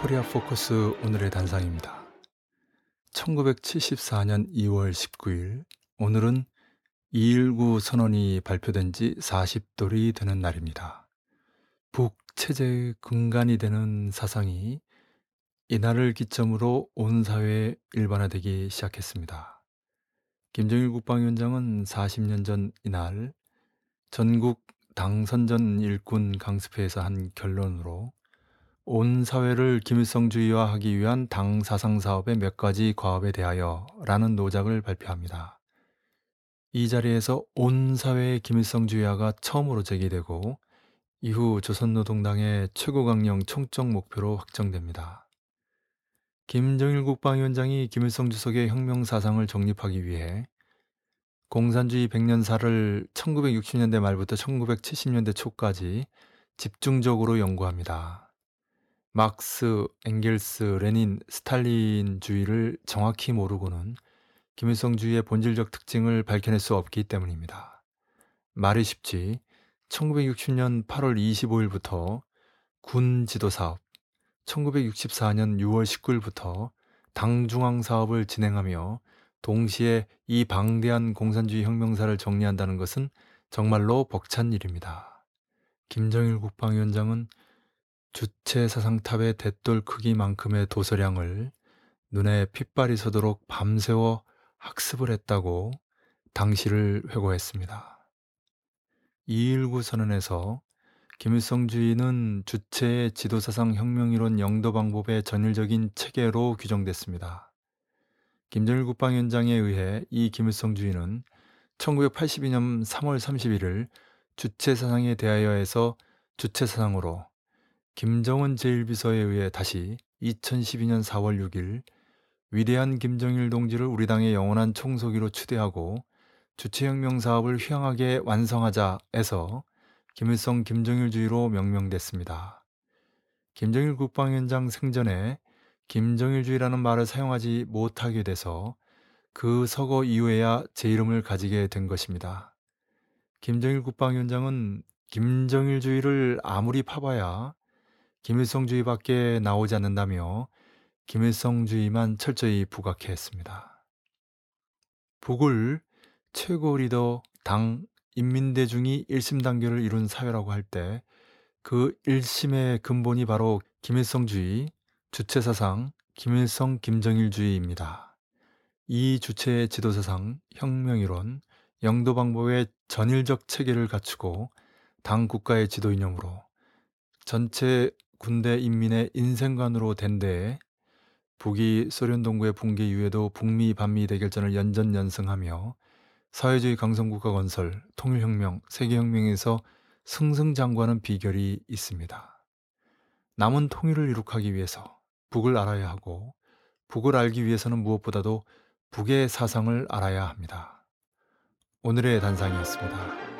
코리아 포커스 오늘의 단상입니다. 1974년 2월 19일 오늘은 2.19 선언이 발표된 지 40돌이 되는 날입니다. 북체제의 근간이 되는 사상이 이날을 기점으로 온 사회에 일반화되기 시작했습니다. 김정일 국방위원장은 40년 전 이날 전국 당선전 일꾼 강습회에서 한 결론으로 온 사회를 김일성주의화하기 위한 당 사상 사업의 몇 가지 과업에 대하여 라는 노작을 발표합니다. 이 자리에서 온 사회의 김일성주의화가 처음으로 제기되고 이후 조선노동당의 최고강령 총적 목표로 확정됩니다. 김정일 국방위원장이 김일성 주석의 혁명 사상을 정립하기 위해 공산주의 백년사를 1960년대 말부터 1970년대 초까지 집중적으로 연구합니다. 막스, 엥겔스, 레닌, 스탈린주의를 정확히 모르고는 김일성주의의 본질적 특징을 밝혀낼 수 없기 때문입니다. 말이 쉽지 1960년 8월 25일부터 군 지도 사업, 1964년 6월 19일부터 당중앙 사업을 진행하며 동시에 이 방대한 공산주의 혁명사를 정리한다는 것은 정말로 벅찬 일입니다. 김정일 국방위원장은 주체 사상탑의 대돌 크기만큼의 도서량을 눈에 핏발이 서도록 밤새워 학습을 했다고 당시를 회고했습니다. 2.19 선언에서 김일성주의는 주체의 지도사상 혁명이론 영도 방법의 전일적인 체계로 규정됐습니다. 김정일 국방위원장에 의해 이 김일성주의는 1982년 3월 31일 주체사상에 대하여에서 주체사상으로 김정은 제1비서에 의해 다시 2012년 4월 6일 위대한 김정일 동지를 우리 당의 영원한 총서기로 추대하고 주체혁명 사업을 휘황하게 완성하자에서 김일성 김정일주의로 명명됐습니다. 김정일 국방위원장 생전에 김정일주의라는 말을 사용하지 못하게 돼서 그 서거 이후에야 제 이름을 가지게 된 것입니다. 김정일 국방위원장은 김정일주의를 아무리 파봐야 김일성주의밖에 나오지 않는다며 김일성주의만 철저히 부각했습니다. 북을 최고 리더 당 인민대중이 일심단결을 이룬 사회라고 할 때 그 일심의 근본이 바로 김일성주의, 주체사상, 김일성 김정일주의입니다. 이 주체의 지도사상, 혁명이론, 영도방법의 전일적 체계를 갖추고 당 국가의 지도 이념으로 전체 군대 인민의 인생관으로 된 데에 북이 소련 동구의 붕괴 이후에도 북미 반미 대결전을 연전 연승하며 사회주의 강성국가 건설, 통일혁명, 세계혁명에서 승승장구하는 비결이 있습니다. 남은 통일을 이룩하기 위해서 북을 알아야 하고 북을 알기 위해서는 무엇보다도 북의 사상을 알아야 합니다. 오늘의 단상이었습니다.